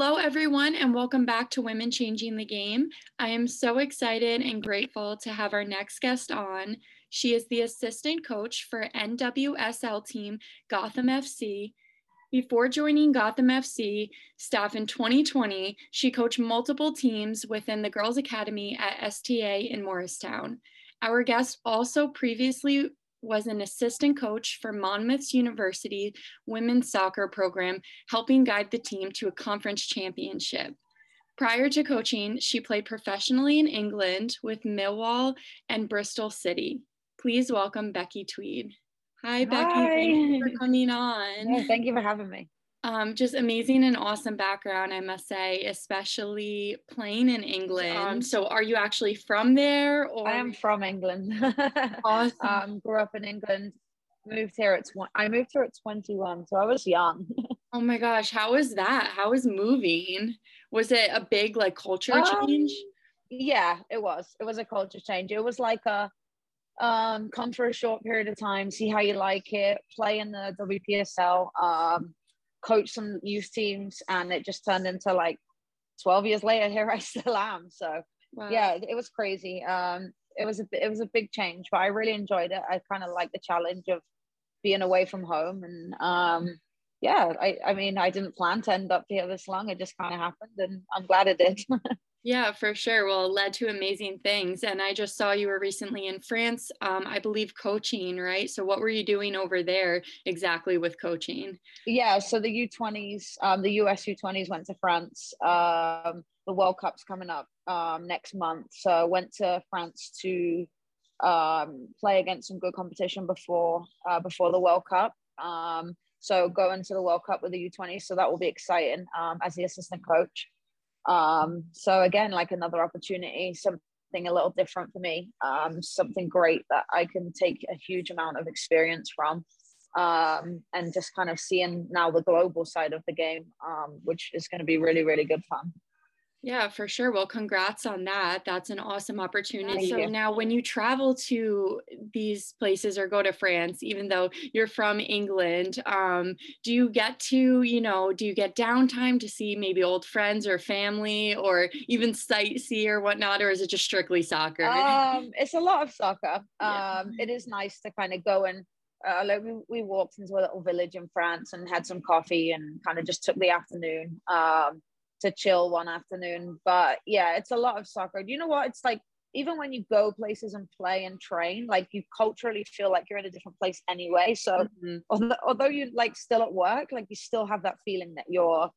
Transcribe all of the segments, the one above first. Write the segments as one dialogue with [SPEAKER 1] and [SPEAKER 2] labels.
[SPEAKER 1] Hello, everyone, and welcome back to Women Changing the Game. I am so excited and grateful to have our next guest on. She is the assistant coach for NWSL team Gotham FC. Before joining Gotham FC staff in 2020, she coached multiple teams within the Girls Academy at STA in Morristown. Our guest also previously was an assistant coach for Monmouth's University women's soccer program, helping guide the team to a conference championship. Prior to coaching, she played professionally in England with Millwall and Bristol City. Please welcome Becky Tweed. Hi, Hi. Becky. Thank you for coming on.
[SPEAKER 2] Yeah, thank you for having me.
[SPEAKER 1] Um, just amazing and awesome background, I must say, especially playing in England. Um, so, are you actually from there?
[SPEAKER 2] Or? I am from England. awesome. um, grew up in England. Moved here at tw- I moved here at 21, so I was young.
[SPEAKER 1] oh my gosh, how was that? How was moving? Was it a big like culture um, change?
[SPEAKER 2] Yeah, it was. It was a culture change. It was like a um, come for a short period of time, see how you like it, play in the WPSL. Um, coach some youth teams and it just turned into like 12 years later here i still am. So wow. yeah it was crazy. Um it was a it was a big change but i really enjoyed it. I kind of like the challenge of being away from home and um yeah i i mean i didn't plan to end up here this long. It just kind of happened and i'm glad it did
[SPEAKER 1] Yeah, for sure. Well, it led to amazing things. And I just saw you were recently in France, um, I believe, coaching, right? So, what were you doing over there exactly with coaching?
[SPEAKER 2] Yeah, so the U20s, um, the US U20s went to France. Um, the World Cup's coming up um, next month. So, I went to France to um, play against some good competition before uh, before the World Cup. Um, so, going to the World Cup with the U20s. So, that will be exciting as the assistant coach. Um, so again, like another opportunity, something a little different for me, um, something great that I can take a huge amount of experience from. Um, and just kind of seeing now the global side of the game, um, which is going to be really, really good fun.
[SPEAKER 1] Yeah, for sure. Well, congrats on that. That's an awesome opportunity. so now when you travel to these places or go to France, even though you're from England, um, do you get to, you know, do you get downtime to see maybe old friends or family or even sightsee or whatnot, or is it just strictly soccer?
[SPEAKER 2] Um, it's a lot of soccer. Yeah. Um, it is nice to kind of go and uh, like we, we walked into a little village in France and had some coffee and kind of just took the afternoon. Um, to chill one afternoon. But yeah, it's a lot of soccer. Do you know what? It's like even when you go places and play and train, like you culturally feel like you're in a different place anyway. So mm-hmm. although, although you're like still at work, like you still have that feeling that you're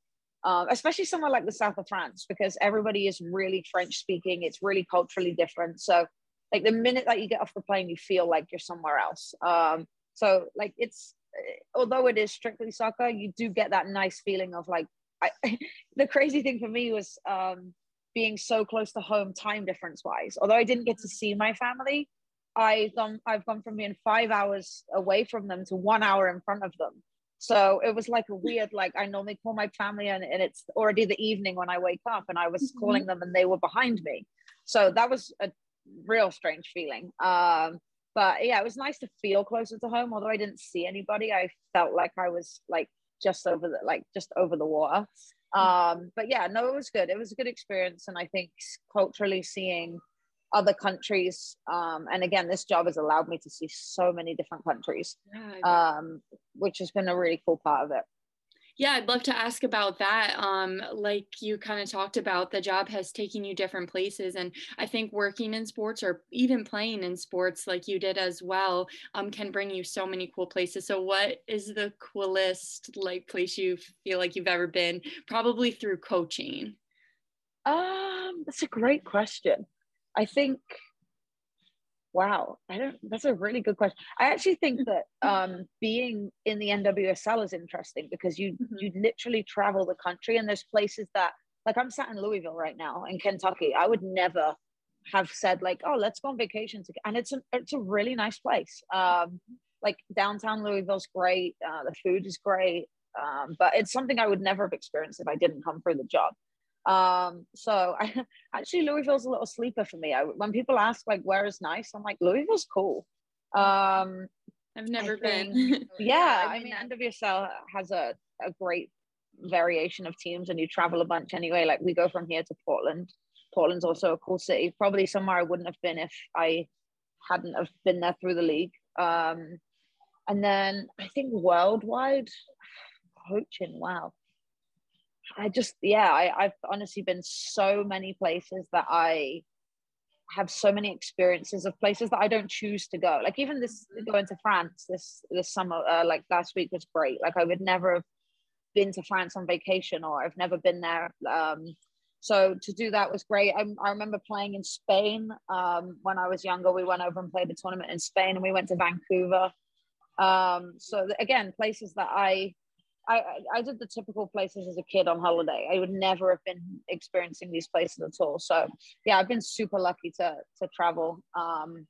[SPEAKER 2] um, especially somewhere like the south of France, because everybody is really French speaking. It's really culturally different. So, like the minute that you get off the plane, you feel like you're somewhere else. Um, so, like it's although it is strictly soccer, you do get that nice feeling of like I, the crazy thing for me was um, being so close to home time difference wise. Although I didn't get to see my family, I've gone I've gone from being five hours away from them to one hour in front of them. So it was like a weird, like I normally call my family and, and it's already the evening when I wake up and I was mm-hmm. calling them and they were behind me. So that was a real strange feeling. Um, but yeah, it was nice to feel closer to home. Although I didn't see anybody, I felt like I was like just over the like just over the water. Um but yeah no it was good. It was a good experience and i think culturally seeing other countries um and again this job has allowed me to see so many different countries um which has been a really cool part of it
[SPEAKER 1] yeah, I'd love to ask about that. Um, like you kind of talked about, the job has taken you different places, and I think working in sports or even playing in sports, like you did as well, um, can bring you so many cool places. So, what is the coolest like place you feel like you've ever been? Probably through coaching.
[SPEAKER 2] Um, that's a great question. I think Wow, I don't. That's a really good question. I actually think that um, being in the NWSL is interesting because you mm-hmm. you literally travel the country, and there's places that like I'm sat in Louisville right now in Kentucky. I would never have said like, oh, let's go on vacation together. And it's a it's a really nice place. Um, like downtown Louisville's great. Uh, the food is great. Um, but it's something I would never have experienced if I didn't come through the job. Um, so I actually Louisville's a little sleeper for me. I, when people ask like where is nice, I'm like Louisville's cool. Um,
[SPEAKER 1] I've never been.
[SPEAKER 2] yeah, I mean, NWSL has a, a great variation of teams, and you travel a bunch anyway. Like we go from here to Portland. Portland's also a cool city. Probably somewhere I wouldn't have been if I hadn't have been there through the league. Um, and then I think worldwide coaching. Wow. I just yeah, I, I've honestly been so many places that I have so many experiences of places that I don't choose to go. Like even this going to France this this summer, uh, like last week was great. Like I would never have been to France on vacation or I've never been there. Um, so to do that was great. I, I remember playing in Spain um, when I was younger. We went over and played a tournament in Spain, and we went to Vancouver. Um, so again, places that I I, I did the typical places as a kid on holiday. I would never have been experiencing these places at all. So yeah, I've been super lucky to to travel. Um,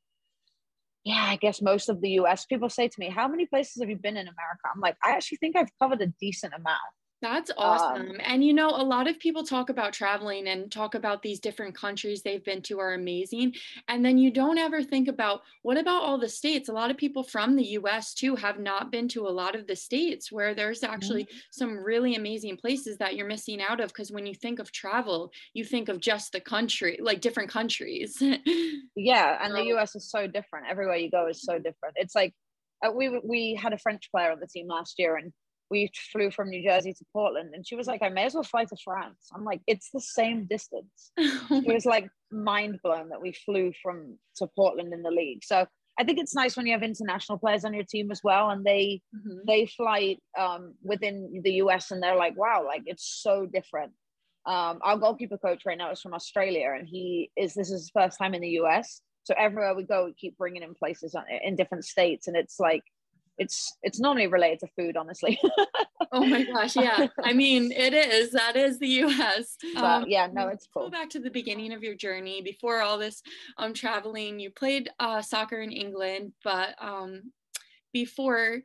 [SPEAKER 2] yeah, I guess most of the US people say to me, How many places have you been in America? I'm like, I actually think I've covered a decent amount.
[SPEAKER 1] That's awesome. Um, and you know, a lot of people talk about traveling and talk about these different countries they've been to are amazing. And then you don't ever think about what about all the states? A lot of people from the US too have not been to a lot of the states where there's actually mm-hmm. some really amazing places that you're missing out of. Because when you think of travel, you think of just the country, like different countries.
[SPEAKER 2] yeah. And the US is so different. Everywhere you go is so different. It's like, uh, we we had a French player on the team last year, and we flew from New Jersey to Portland and she was like, I may as well fly to France. I'm like, it's the same distance. it was like mind blown that we flew from to Portland in the league. So I think it's nice when you have international players on your team as well, and they mm-hmm. they fly um, within the US, and they're like, wow, like it's so different. Um, our goalkeeper coach right now is from Australia, and he is this is his first time in the US. So everywhere we go, we keep bringing in places in different states, and it's like it's it's normally related to food honestly.
[SPEAKER 1] Oh my gosh yeah. I mean it is that is the us
[SPEAKER 2] but, um, yeah no it's cool.
[SPEAKER 1] go back to the beginning of your journey. Before all this um traveling you played uh, soccer in england but um before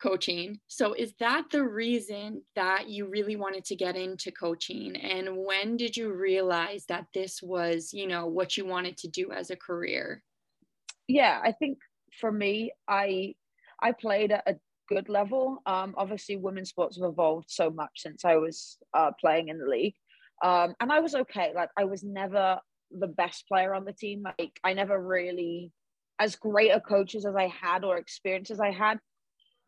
[SPEAKER 1] coaching. So is that the reason that you really wanted to get into coaching? And when did you realize that this was you know what you wanted to do as a career?
[SPEAKER 2] Yeah i think for me i I played at a good level. Um, obviously, women's sports have evolved so much since I was uh, playing in the league, um, and I was okay. Like I was never the best player on the team. Like I never really, as great a coaches as I had or experiences I had,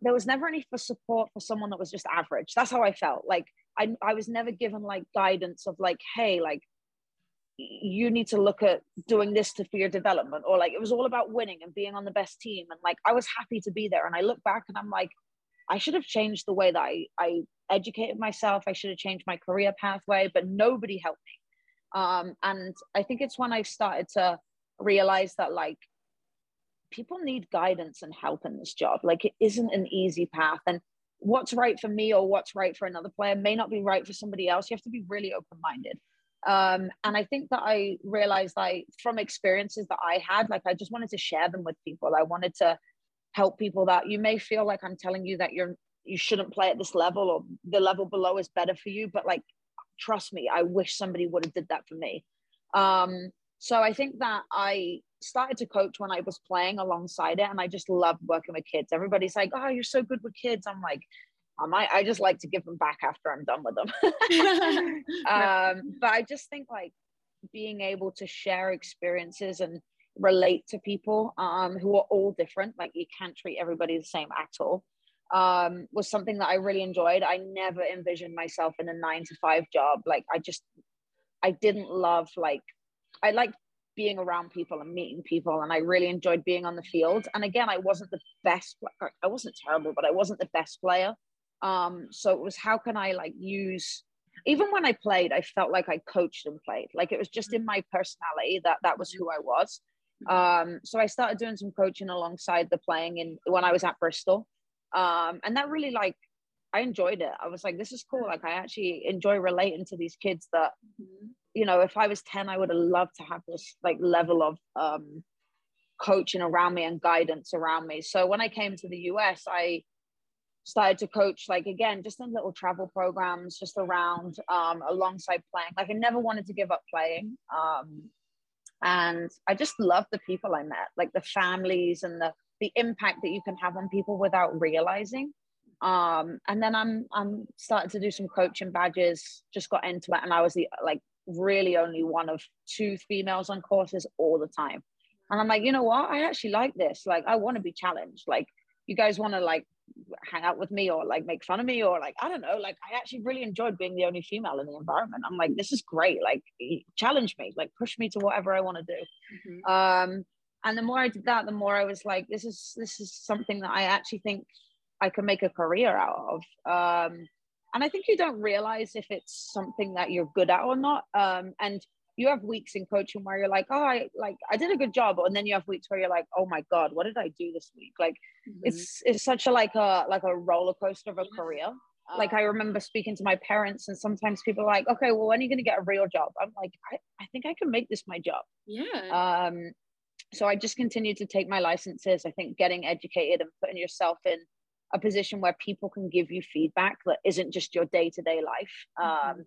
[SPEAKER 2] there was never any for support for someone that was just average. That's how I felt. Like I, I was never given like guidance of like, hey, like you need to look at doing this to for your development or like it was all about winning and being on the best team and like i was happy to be there and i look back and i'm like i should have changed the way that i i educated myself i should have changed my career pathway but nobody helped me. Um and i think it's when i started to realize that like people need guidance and help in this job. Like it isn't an easy path and what's right for me or what's right for another player may not be right for somebody else. You have to be really open minded um, and I think that I realized like from experiences that I had, like I just wanted to share them with people. I wanted to help people that you may feel like I'm telling you that you're you shouldn't play at this level or the level below is better for you, but like trust me, I wish somebody would have did that for me. Um, so I think that I started to coach when I was playing alongside it, and I just loved working with kids. Everybody's like, "Oh, you're so good with kids." I'm like, I might I just like to give them back after I'm done with them. um, but I just think like being able to share experiences and relate to people um, who are all different, like you can't treat everybody the same at all, um, was something that I really enjoyed. I never envisioned myself in a nine to five job. Like I just I didn't love like I liked being around people and meeting people and I really enjoyed being on the field. And again, I wasn't the best I wasn't terrible, but I wasn't the best player. Um, so it was how can I like use even when I played, I felt like I coached and played. Like it was just in my personality that that was who I was. Um, so I started doing some coaching alongside the playing in when I was at Bristol. Um, and that really like I enjoyed it. I was like, this is cool. Like I actually enjoy relating to these kids that, mm-hmm. you know, if I was 10, I would have loved to have this like level of um, coaching around me and guidance around me. So when I came to the US, I started to coach like again, just in little travel programs, just around um, alongside playing. Like I never wanted to give up playing. Um, and I just love the people I met, like the families and the the impact that you can have on people without realizing um and then i'm i'm starting to do some coaching badges just got into it and i was the like really only one of two females on courses all the time and i'm like you know what i actually like this like i want to be challenged like you guys want to like hang out with me or like make fun of me or like i don't know like i actually really enjoyed being the only female in the environment i'm like this is great like challenge me like push me to whatever i want to do mm-hmm. um and the more i did that the more i was like this is this is something that i actually think I can make a career out of. Um, and I think you don't realize if it's something that you're good at or not. Um, and you have weeks in coaching where you're like, oh, I like I did a good job, and then you have weeks where you're like, oh my god, what did I do this week? Like, mm-hmm. it's it's such a like a like a roller coaster of a career. like I remember speaking to my parents, and sometimes people are like, okay, well, when are you going to get a real job? I'm like, I, I think I can make this my job.
[SPEAKER 1] Yeah.
[SPEAKER 2] Um, so I just continue to take my licenses. I think getting educated and putting yourself in a position where people can give you feedback that isn't just your day-to-day life um, mm-hmm.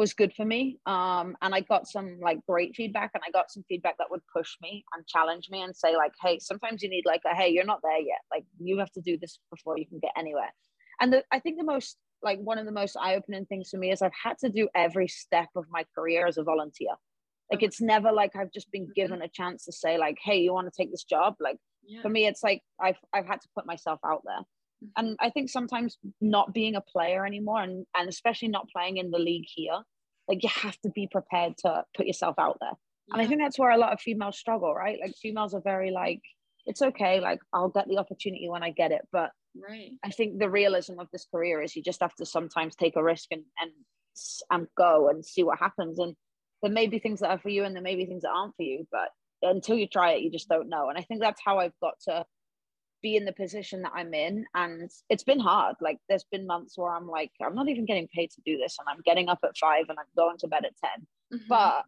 [SPEAKER 2] Was good for me. Um, and i got some like great feedback and i got some feedback that would push me and challenge me and say like hey sometimes you need like a hey you're not there yet. Like you have to do this before you can get anywhere. And the, i think the most like one of the most eye-opening things for me is i've had to do every step of my career as a volunteer. Like it's never like i've just been mm-hmm. given a chance to say like hey you want to take this job? Like yeah. for me it's like i've i've had to put myself out there and I think sometimes not being a player anymore and, and especially not playing in the league here, like you have to be prepared to put yourself out there. Yeah. And I think that's where a lot of females struggle, right? Like females are very like, it's okay, like I'll get the opportunity when I get it. But
[SPEAKER 1] right.
[SPEAKER 2] I think the realism of this career is you just have to sometimes take a risk and and and go and see what happens. And there may be things that are for you and there may be things that aren't for you, but until you try it, you just don't know. And I think that's how I've got to be in the position that I'm in. And it's been hard. Like there's been months where I'm like, I'm not even getting paid to do this. And I'm getting up at five and I'm going to bed at 10. Mm-hmm. But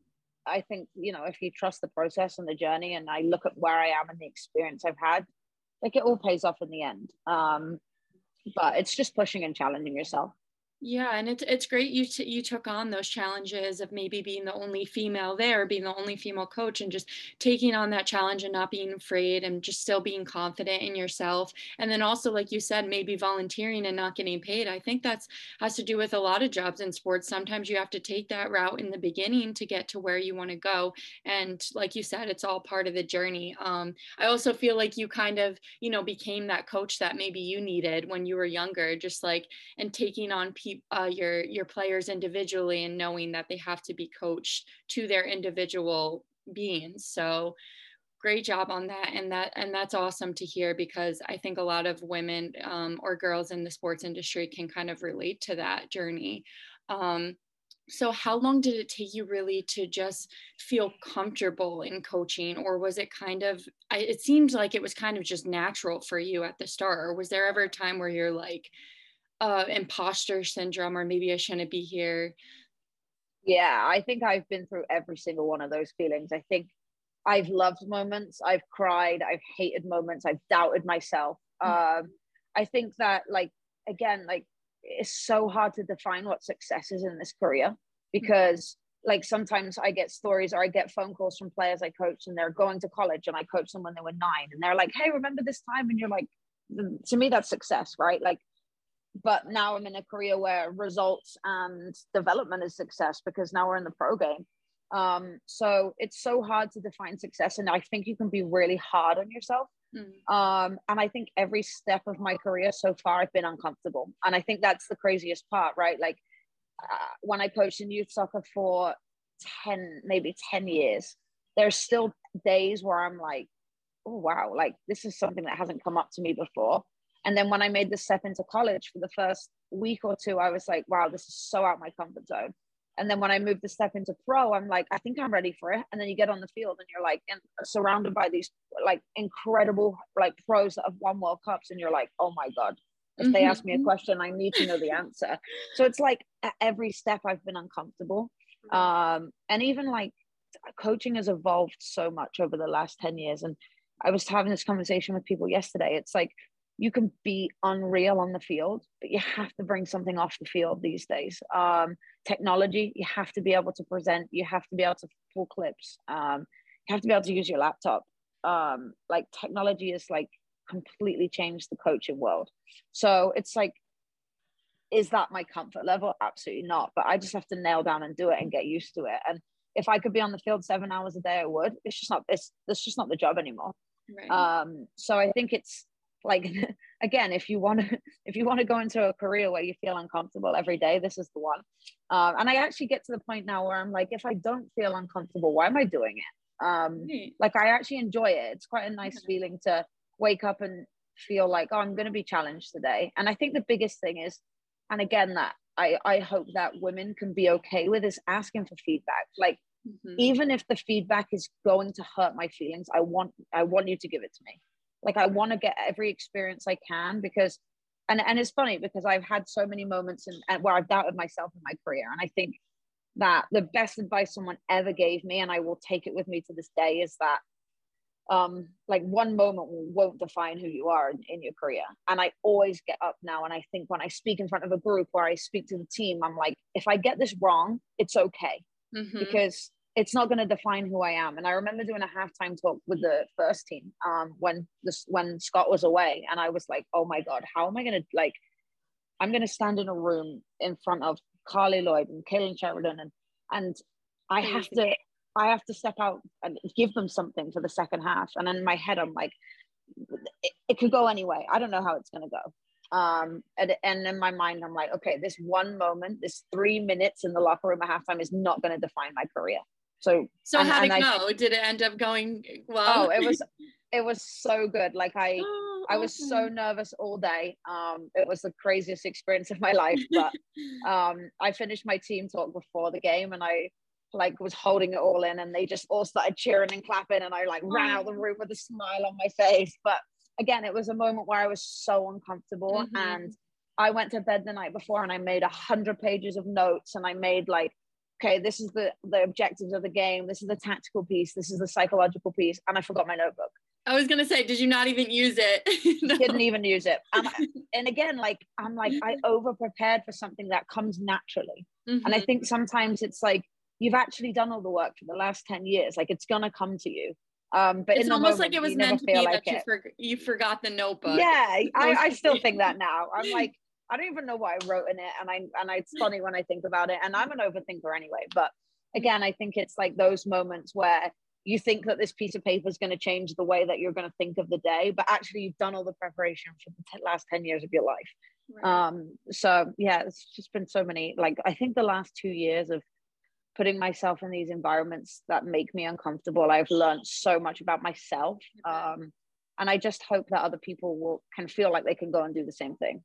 [SPEAKER 2] I think, you know, if you trust the process and the journey and I look at where I am and the experience I've had, like it all pays off in the end. Um, but it's just pushing and challenging yourself.
[SPEAKER 1] Yeah, and it's it's great you t- you took on those challenges of maybe being the only female there, being the only female coach, and just taking on that challenge and not being afraid and just still being confident in yourself. And then also, like you said, maybe volunteering and not getting paid. I think that's has to do with a lot of jobs in sports. Sometimes you have to take that route in the beginning to get to where you want to go. And like you said, it's all part of the journey. Um, I also feel like you kind of you know became that coach that maybe you needed when you were younger, just like and taking on people uh, your your players individually and knowing that they have to be coached to their individual beings. So great job on that and that and that's awesome to hear because i think a lot of women um, or girls in the sports industry can kind of relate to that journey. Um, so how long did it take you really to just feel comfortable in coaching or was it kind of it seemed like it was kind of just natural for you at the start or was there ever a time where you're like uh, imposter syndrome or maybe I shouldn't be here.
[SPEAKER 2] Yeah, I think I've been through every single one of those feelings. I think I've loved moments, I've cried, I've hated moments, I've doubted myself. Mm-hmm. Um, I think that, like, again, like, it's so hard to define what success is in this career because. Mm-hmm. Like sometimes I get stories or I get phone calls from players I coach and they're going to college and I coached them when they were nine and they're like, Hey, remember this time? And you're like, to me, that's success, right? Like but now I'm in a career where results and development is success because now we're in the pro game. Um, so it's so hard to define success, and I think you can be really hard on yourself. Mm. Um, and I think every step of my career so far, I've been uncomfortable, and I think that's the craziest part, right? Like uh, when I coached in youth soccer for ten, maybe ten years, there's still days where I'm like, oh wow, like this is something that hasn't come up to me before. And then when I made the step into college for the first week or two, I was like, wow, this is so out my comfort zone. And then when I moved the step into pro, I'm like, I think I'm ready for it. And then you get on the field and you're like, and surrounded by these like incredible like pros that have won World Cups, and you're like, oh my god, if mm-hmm. they ask me a mm-hmm. question i need to know the answer so it's like at every step i've been uncomfortable um and even like coaching has evolved so much over the last 10 years and i was having this conversation with people yesterday it's like you can be unreal on the field but you have to bring something off the field these days. Um technology you have to be able to present you have to be able to pull clips um you have to be able to use your laptop. Um like technology is like completely changed the coaching world. So it's like is that my comfort level? Absolutely not but i just have to nail down and do it and get used to it. And if i could be on the field seven hours a day i would. It's just not it's that's just not the job anymore. Right. um so i think it's like again if you want to if you want to go into a career where you feel uncomfortable every day this is the one. Um, and i actually get to the point now where i'm like if i don't feel uncomfortable why am i doing it? Um, like i actually enjoy it. It's quite a nice feeling to wake up and feel like oh i'm going to be challenged today. And i think the biggest thing is and again that i i hope that women can be okay with is asking for feedback. Like mm-hmm. even if the feedback is going to hurt my feelings i want i want you to give it to me like i want to get every experience i can because and and it's funny because i've had so many moments and and where i've doubted myself in my career and i think that the best advice someone ever gave me and i will take it with me to this day is that um like one moment won't define who you are in, in your career and i always get up now and i think when i speak in front of a group where i speak to the team i'm like if i get this wrong it's okay mm-hmm. because it's not going to define who I am. And I remember doing a halftime talk with the first team um, when this when Scott was away, and I was like, "Oh my god, how am I going to like? I'm going to stand in a room in front of Carli Lloyd and Kailen Sheridan, and and I have to I have to step out and give them something for the second half. And in my head, I'm like, it, it could go anyway. I don't know how it's going to go. Um, and, and in my mind, I'm like, okay, this one moment, this three minutes in the locker room at halftime is not going to define my career. So
[SPEAKER 1] so and, how did it go? I, did it end up going well?
[SPEAKER 2] Oh, it was it was so good. Like I oh, I was so nervous all day. Um, it was the craziest experience of my life. But um, I finished my team talk before the game, and I like was holding it all in, and they just all started cheering and clapping, and I like ran out of the room with a smile on my face. But again, it was a moment where I was so uncomfortable, mm-hmm. and I went to bed the night before, and I made a hundred pages of notes, and I made like okay, this is the the objectives of the game. This is the tactical piece. This is the psychological piece. And I forgot my notebook.
[SPEAKER 1] I was gonna say, did you not even use it?
[SPEAKER 2] no. Didn't even use it. And, and again, like I'm like I over prepared for something that comes naturally. Mm-hmm. And I mm-hmm. think sometimes it's like you've actually done all the work for the last 10 years. Like it's gonna come to you. Um, but
[SPEAKER 1] it's almost moment, like it was meant to be like that you, for, you forgot the notebook.
[SPEAKER 2] Yeah, I, I still think that now. I'm like, I don't even know what I wrote in it, and I and it's funny when I think about it. And I'm an overthinker anyway, but again, I think it's like those moments where you think that this piece of paper is going to change the way that you're going to think of the day, but actually you've done all the preparation for the t- last ten years of your life. Right. Um, so yeah, it's just been so many. Like I think the last two years of putting myself in these environments that make me uncomfortable, I've learned so much about myself. Um, and I just hope that other people will can feel like they can go and do the same thing.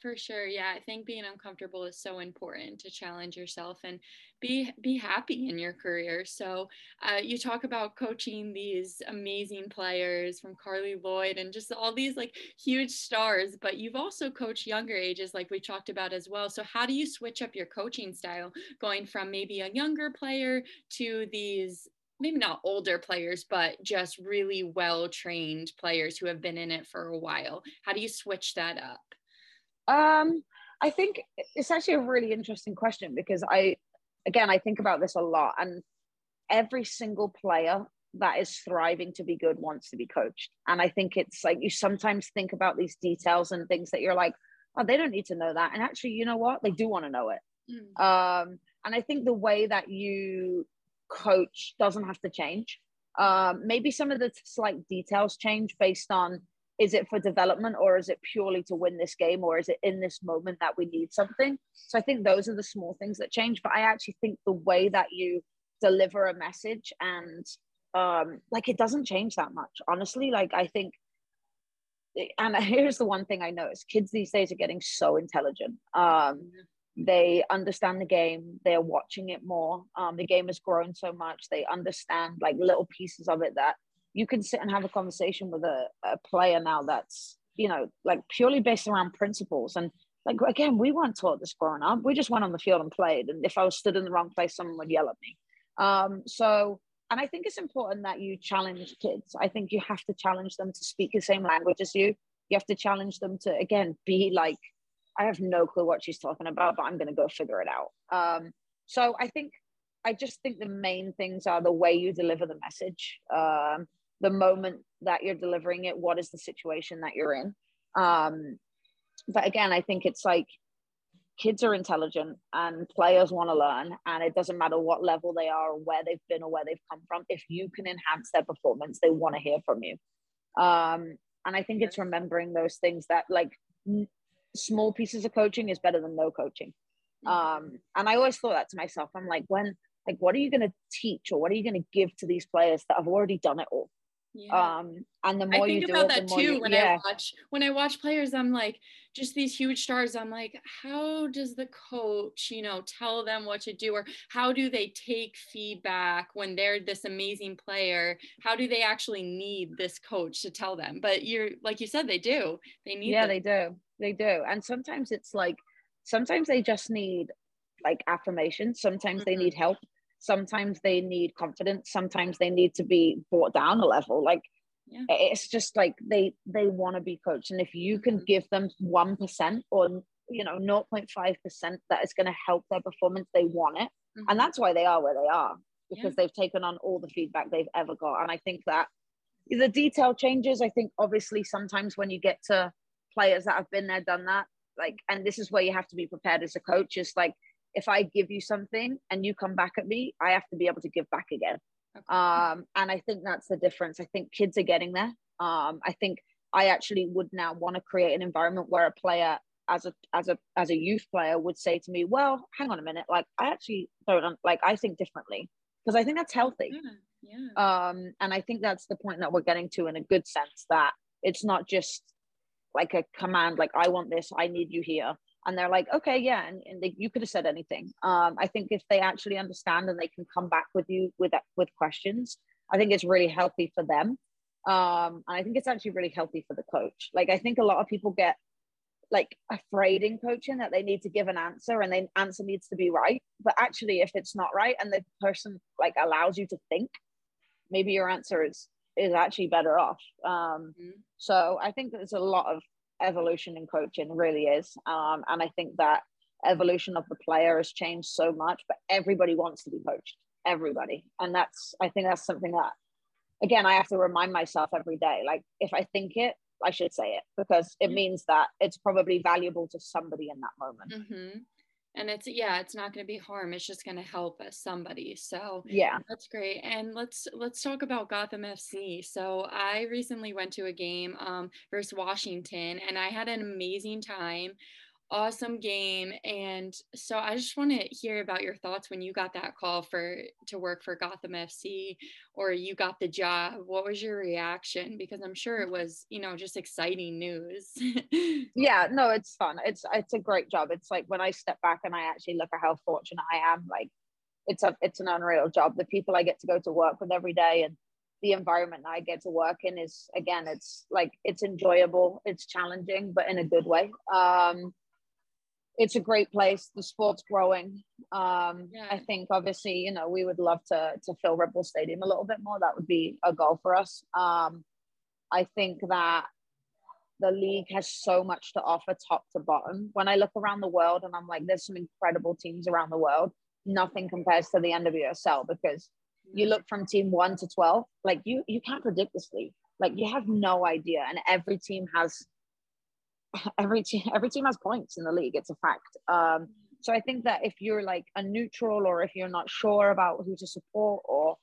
[SPEAKER 1] For sure. Yeah. I think being uncomfortable is so important to challenge yourself and be be happy in your career. So uh, you talk about coaching these amazing players from Carli Lloyd and just all these like huge stars, but you've also coached younger ages like we talked about as well. So how do you switch up your coaching style going from maybe a younger player to these maybe not older players, but just really well trained players who have been in it for a while? How do you switch that up?
[SPEAKER 2] Um, I think it's actually a really interesting question because I, again, I think about this a lot, and every single player that is thriving to be good wants to be coached. And I think it's like you sometimes think about these details and things that you're like, oh, they don't need to know that. And actually, you know what? They do want to know it. Mm. Um, and I think the way that you coach doesn't have to change. Um, maybe some of the slight details change based on is it for development or is it purely to win this game or is it in this moment that we need something? So i think those are the small things that change but i actually think the way that you deliver a message and um like it doesn't change that much honestly. Like i think and here's the one thing i notice kids these days are getting so intelligent. Um they understand the game they're watching it more. Um, the game has grown so much they understand like little pieces of it that you can sit and have a conversation with a, a player now that's you know, like purely based around principles. And like again, we weren't taught this growing up. We just went on the field and played. And if I was stood in the wrong place, someone would yell at me. Um, so and I think it's important that you challenge kids. I think you have to challenge them to speak the same language as you. You have to challenge them to again be like, I have no clue what she's talking about, but I'm gonna go figure it out. Um, so I think I just think the main things are the way you deliver the message, um, the moment that you're delivering it, what is the situation that you're in. Um, but again, I think it's like kids are intelligent and players want to learn and it doesn't matter what level they are or where they've been or where they've come from if you can enhance their performance they want to hear from you um, and i think it's remembering those things that like n- small pieces of coaching is better than no coaching mm-hmm. um, and i always thought that to myself i'm like when like what are you going to teach or what are you going to give to these players that have already done it all yeah. Um, and the more I think you about that too
[SPEAKER 1] you, when yeah. I watch when I watch players, I'm like, just these huge stars. I'm like, how does the coach, you know, tell them what to do, or how do they take feedback when they're this amazing player? How do they actually need this coach to tell them? But you're like you said, they do. They need.
[SPEAKER 2] Yeah, them. they do. They do. And sometimes it's like, sometimes they just need like affirmation. Sometimes mm-hmm. they need help sometimes they need confidence sometimes they need to be brought down a level like yeah. it's just like they they want to be coached and if you can mm-hmm. give them 1% or you know 0.5% that is going to help their performance they want it mm-hmm. and that's why they are where they are because yeah. they've taken on all the feedback they've ever got and i think that the detail changes i think obviously sometimes when you get to players that have been there done that like and this is where you have to be prepared as a coach is like if I give you something and you come back at me, I have to be able to give back again. Okay. Um, and I think that's the difference. I think kids are getting there. Um, I think I actually would now want to create an environment where a player as a as a as a youth player would say to me, "Well, hang on a minute. Like I actually don't like I think differently because I think that's healthy." Yeah, yeah. Um, and I think that's the point that we're getting to in a good sense that it's not just like a command like I want this, I need you here and they're like okay yeah and, and they, you could have said anything. Um, i think if they actually understand and they can come back with you with with questions i think it's really healthy for them. Um, and i think it's actually really healthy for the coach. Like i think a lot of people get like afraid in coaching that they need to give an answer and the answer needs to be right. But actually if it's not right and the person like allows you to think maybe your answer is is actually better off. Um, mm-hmm. so i think there's a lot of evolution in coaching really is. Um, and I think that evolution of the player has changed so much, but everybody wants to be coached. Everybody. And that's, I think that's something that, again, I have to remind myself every day. Like, if I think it, I should say it because it means that it's probably valuable to somebody in that moment.
[SPEAKER 1] Mm-hmm and it's yeah it's not going to be harm it's just going to help us somebody so
[SPEAKER 2] yeah.
[SPEAKER 1] that's great and let's let's talk about gotham fc so i recently went to a game um, versus washington and i had an amazing time awesome game and so i just want to hear about your thoughts when you got that call for to work for gotham fc or you got the job. What was your reaction? Because i'm sure it was you know just exciting news.
[SPEAKER 2] Yeah no it's fun. It's it's a great job. It's like when i step back and i actually look at how fortunate i am like it's a it's an unreal job. The people i get to go to work with every day and the environment I get to work in is again, it's like it's enjoyable, it's challenging, but in a good way. Um, it's a great place. The sport's growing. Um, yeah. I think obviously, you know, we would love to to fill Red Bull Stadium a little bit more. That would be a goal for us. Um, I think that the league has so much to offer top to bottom. When I look around the world and I'm like, there's some incredible teams around the world, nothing compares to the NWSL because you look from team one to 12, like you you can't predict this league. Like you have no idea. And every team has every team every team has points in the league. It's a fact. Um, so I think that if you're like a neutral or if you're not sure about who to support or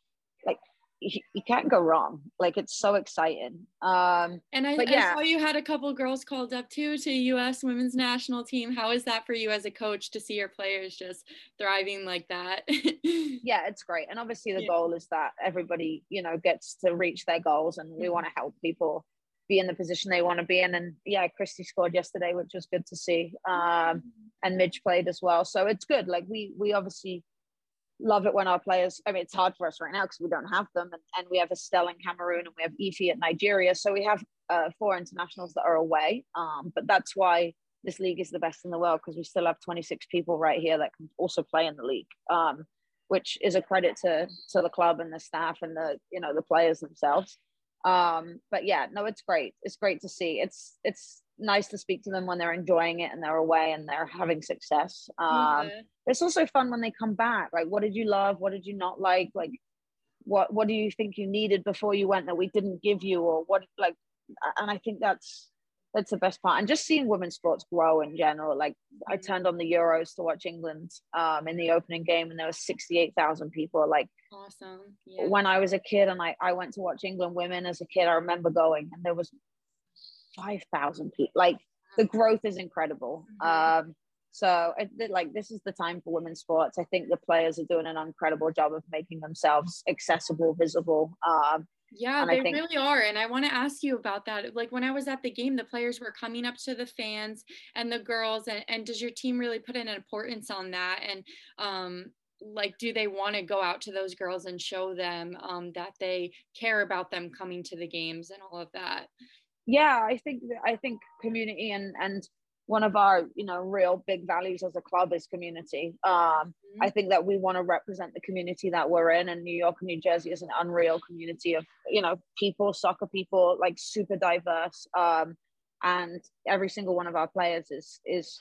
[SPEAKER 2] like you, you can't go wrong. Like it's so exciting. Um,
[SPEAKER 1] and I, yeah. I saw you had a couple girls called up too to U.S. Women's National Team. How is that for you as a coach to see your players just thriving like that?
[SPEAKER 2] yeah, it's great. And obviously the yeah. goal is that everybody you know gets to reach their goals, and we mm-hmm. want to help people be in the position they want to be in. And yeah, Kristie scored yesterday, which was good to see. Um, and Midge played as well, so it's good. Like we we obviously love it when our players i mean it's hard for us right now because we don't have them and, and we have estelle in cameroon and we have Ife at nigeria so we have uh, four internationals that are away um, but that's why this league is the best in the world because we still have 26 people right here that can also play in the league um, which is a credit to to the club and the staff and the you know the players themselves um, but yeah no it's great it's great to see it's it's nice to speak to them when they're enjoying it and they're away and they're having success. Um, yeah. It's also fun when they come back. Like, what did you love? What did you not like? Like, what what do you think you needed before you went that we didn't give you, or what? Like, and I think that's that's the best part. And just seeing women's sports grow in general. Like, I mm-hmm. turned on the Euros to watch England um, in the opening game, and there was sixty eight thousand people. Like,
[SPEAKER 1] awesome. Yeah.
[SPEAKER 2] When I was a kid and I I went to watch England women as a kid, I remember going, and there was 5,000 people. Like the growth is incredible. Mm-hmm. Um, so like this is the time for women's sports. I think the players are doing an incredible job of making themselves accessible, visible. Um,
[SPEAKER 1] yeah, they think- really are. And I want to ask you about that. Like when I was at the game, the players were coming up to the fans and the girls. And, and does your team really put an importance on that? And um, like, do they want to go out to those girls and show them um, that they care about them coming to the games and all of that?
[SPEAKER 2] yeah i think i think community and and one of our you know real big values as a club is community um mm-hmm. i think that we want to represent the community that we're in and new york and new jersey is an unreal community of you know people soccer people like super diverse um and every single one of our players is is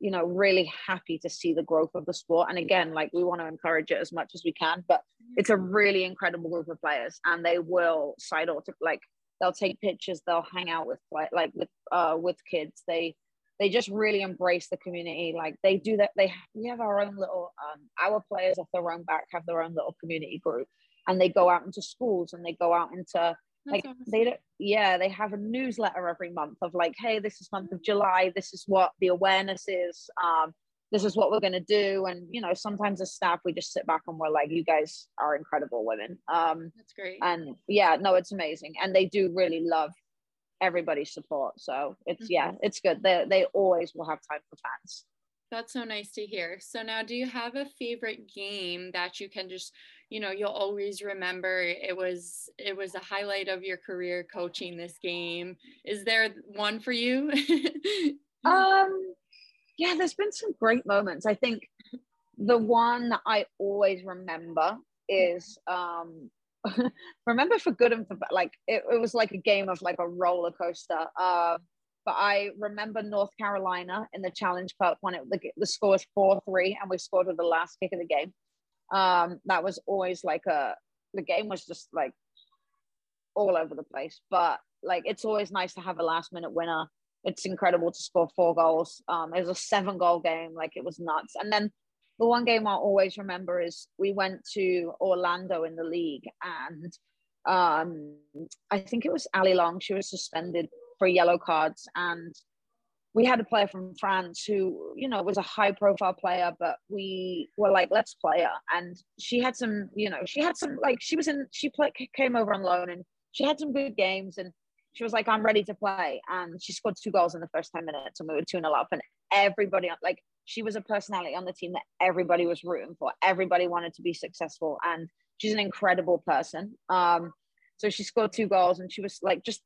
[SPEAKER 2] you know really happy to see the growth of the sport and again like we want to encourage it as much as we can but it's a mm-hmm. really incredible group of players and they will side or to like they'll take pictures they'll hang out with like with uh with kids they they just really embrace the community like they do that they we have our own little um our players off their own back have their own little community group and they go out into schools and they go out into like awesome. they don't yeah they have a newsletter every month of like hey this is month of july this is what the awareness is um this is what we're going to do and you know sometimes as staff we just sit back and we're like you guys are incredible women um
[SPEAKER 1] that's great
[SPEAKER 2] and yeah no it's amazing and they do really love everybody's support. So it's mm-hmm. yeah it's good. They, they always will have time for fans.
[SPEAKER 1] That's so nice to hear. So now do you have a favorite game that you can just you know you'll always remember? It was it was a highlight of your career coaching this game. Is there one for you?
[SPEAKER 2] Um yeah, there's been some great moments. I think the one that I always remember is um remember for good and for bad, like it, it was like a game of like a roller coaster. Uh, but I remember North Carolina in the Challenge Cup when it the, the score was four three and we scored with the last kick of the game. Um, that was always like a the game was just like all over the place. But like it's always nice to have a last minute winner it's incredible to score four goals. Um, it was a seven goal game, like it was nuts. And then the one game I'll always remember is we went to Orlando in the league, and um, I think it was Allie Long. She was suspended for yellow cards, and we had a player from France who, you know, was a high profile player, but we were like, let's play her. And she had some, you know, she had some like she was in, she play, came over on loan, and she had some good games, and she was like, I'm ready to play. And she scored two goals in the first 10 minutes and we were 2 0 up. And everybody, like, she was a personality on the team that everybody was rooting for. Everybody wanted to be successful. And she's an incredible person. Um, so she scored two goals and she was like, just,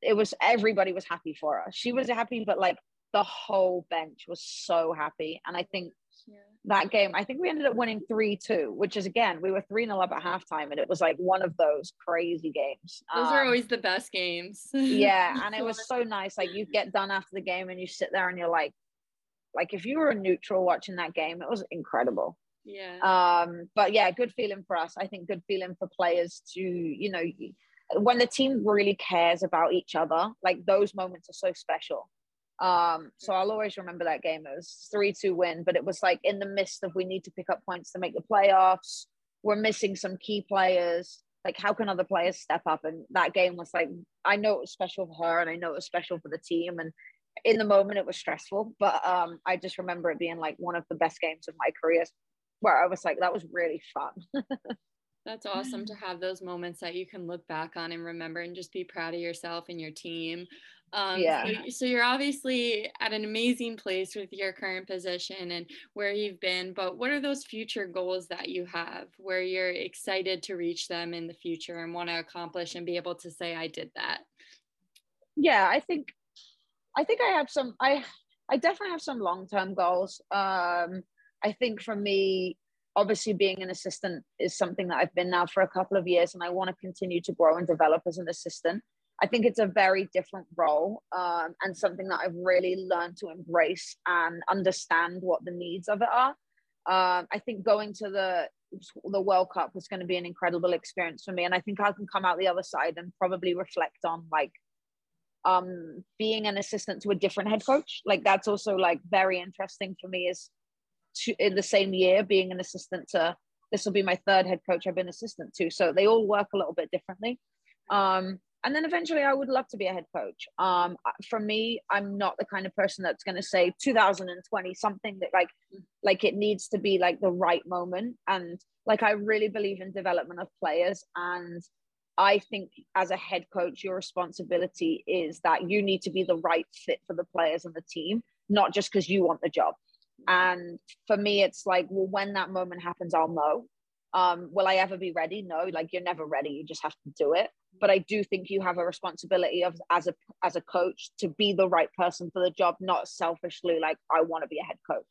[SPEAKER 2] it was, everybody was happy for her. She was happy, but like the whole bench was so happy. And I think yeah. that game. I think we ended up winning 3 2, which is again, we were 3 0 up at halftime, and it was like one of those crazy games.
[SPEAKER 1] Those um, are always the best games.
[SPEAKER 2] yeah. And it was so nice. Like you get done after the game and you sit there and you're like, like if you were a neutral watching that game, it was incredible.
[SPEAKER 1] Yeah.
[SPEAKER 2] Um, but yeah, good feeling for us. I think good feeling for players to, you know, when the team really cares about each other, like those moments are so special. Um, so I'll always remember that game. It was 3 2 win, but it was like in the midst of we need to pick up points to make the playoffs. We're missing some key players. Like, how can other players step up? And that game was like, I know it was special for her and I know it was special for the team. And in the moment, it was stressful, but um, I just remember it being like one of the best games of my career where I was like, that was really fun.
[SPEAKER 1] That's awesome to have those moments that you can look back on and remember and just be proud of yourself and your team. Um, yeah. So, so, you're obviously at an amazing place with your current position and where you've been, but what are those future goals that you have where you're excited to reach them in the future and want to accomplish and be able to say, I did that?
[SPEAKER 2] Yeah, I think, I think I have some, I, I definitely have some long-term goals. Um, I think for me, obviously being an assistant is something that I've been now for a couple of years and I want to continue to grow and develop as an assistant. I think it's a very different role um, and something that I've really learned to embrace and understand what the needs of it are. Um, I think going to the the World Cup was going to be an incredible experience for me, and I think I can come out the other side and probably reflect on like um, being an assistant to a different head coach. Like that's also like very interesting for me. Is to, in the same year being an assistant to this will be my third head coach I've been assistant to, so they all work a little bit differently. Um, and then eventually i would love to be a head coach um for me i'm not the kind of person that's going to say 2020 something that like like it needs to be like the right moment and like i really believe in development of players and i think as a head coach your responsibility is that you need to be the right fit for the players and the team not just because you want the job and for me it's like well when that moment happens i'll know um, will I ever be ready? No, like you're never ready. You just have to do it. But I do think you have a responsibility of as a as a coach to be the right person for the job, not selfishly like I want to be a head coach.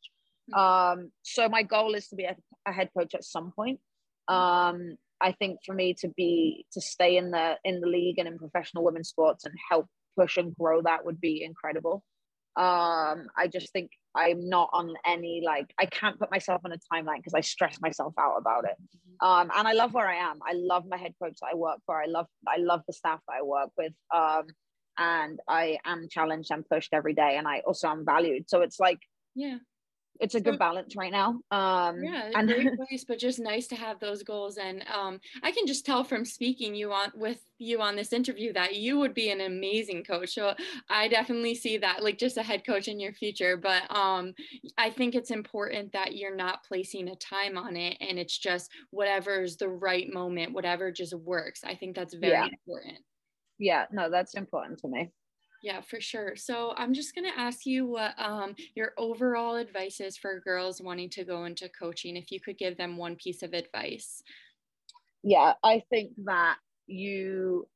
[SPEAKER 2] Mm-hmm. Um, so my goal is to be a, a head coach at some point. Um, I think for me to be to stay in the in the league and in professional women's sports and help push and grow that would be incredible. Um, I just think I'm not on any like I can't put myself on a timeline because I stress myself out about it. Mm-hmm. Um, and I love where I am. I love my head coach that I work for. I love I love the staff that I work with. Um, and I am challenged and pushed every day, and I also am valued. So it's like
[SPEAKER 1] yeah,
[SPEAKER 2] it's a good balance right now. Um,
[SPEAKER 1] yeah, and great place, but just nice to have those goals. And um, I can just tell from speaking you on with you on this interview that you would be an amazing coach. So I definitely see that, like just a head coach in your future. But um, I think it's important that you're not placing a time on it, and it's just whatever's the right moment, whatever just works. I think that's very yeah. important.
[SPEAKER 2] Yeah, no, that's important to me.
[SPEAKER 1] Yeah, for sure. So I'm just going to ask you what um, your overall advice is for girls wanting to go into coaching, if you could give them one piece of advice.
[SPEAKER 2] Yeah, I think that you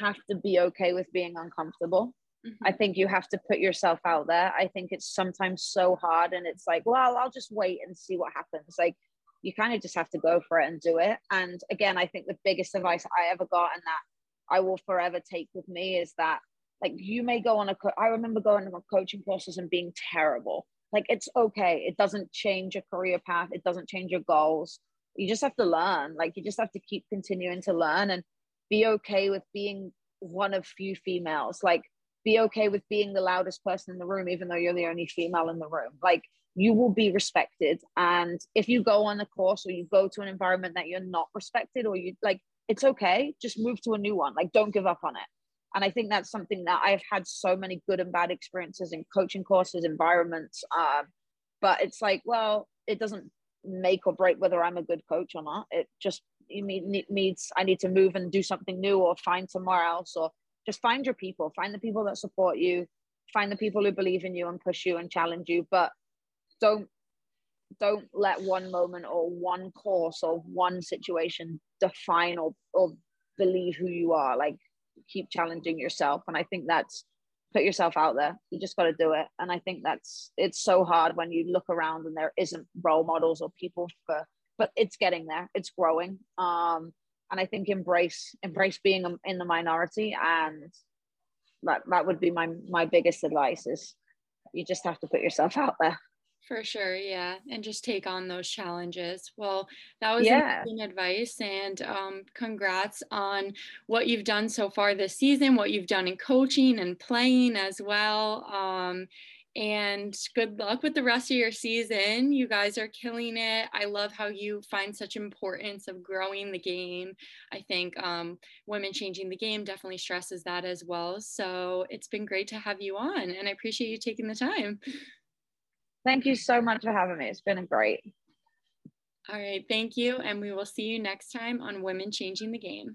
[SPEAKER 2] have to be okay with being uncomfortable. Mm-hmm. I think you have to put yourself out there. I think it's sometimes so hard and it's like, well, I'll just wait and see what happens. Like, you kind of just have to go for it and do it. And again, I think the biggest advice I ever got and that I will forever take with me is that like you may go on a co- i remember going on a coaching courses and being terrible. Like it's okay. It doesn't change your career path. It doesn't change your goals. You just have to learn. Like you just have to keep continuing to learn and be okay with being one of few females. Like be okay with being the loudest person in the room even though you're the only female in the room. Like you will be respected. And if you go on a course or you go to an environment that you're not respected or you like it's okay. Just move to a new one. Like don't give up on it and i think that's something that i've had so many good and bad experiences in coaching courses environments um, but it's like well it doesn't make or break whether i'm a good coach or not. It just mean needs i need to move and do something new or find somewhere else or just find your people. Find the people that support you. Find the people who believe in you and push you and challenge you. But don't don't let one moment or one course or one situation define or, or believe who you are. Like keep challenging yourself. And i think that's put yourself out there. You just got to do it. And i think that's it's so hard when you look around and there isn't role models or people for but it's getting there. It's growing. Um and i think embrace embrace being in the minority and that that would be my my biggest advice is you just have to put yourself out there
[SPEAKER 1] for sure, yeah, and just take on those challenges. Well, that was yeah. amazing advice, and um, congrats on what you've done so far this season, what you've done in coaching and playing as well. Um, and good luck with the rest of your season. You guys are killing it. I love how you find such importance of growing the game. I think um, women changing the game definitely stresses that as well. So it's been great to have you on, and I appreciate you taking the time.
[SPEAKER 2] Thank you so much for having me. It's been great.
[SPEAKER 1] All right, thank you. And we will see you next time on Women Changing the Game.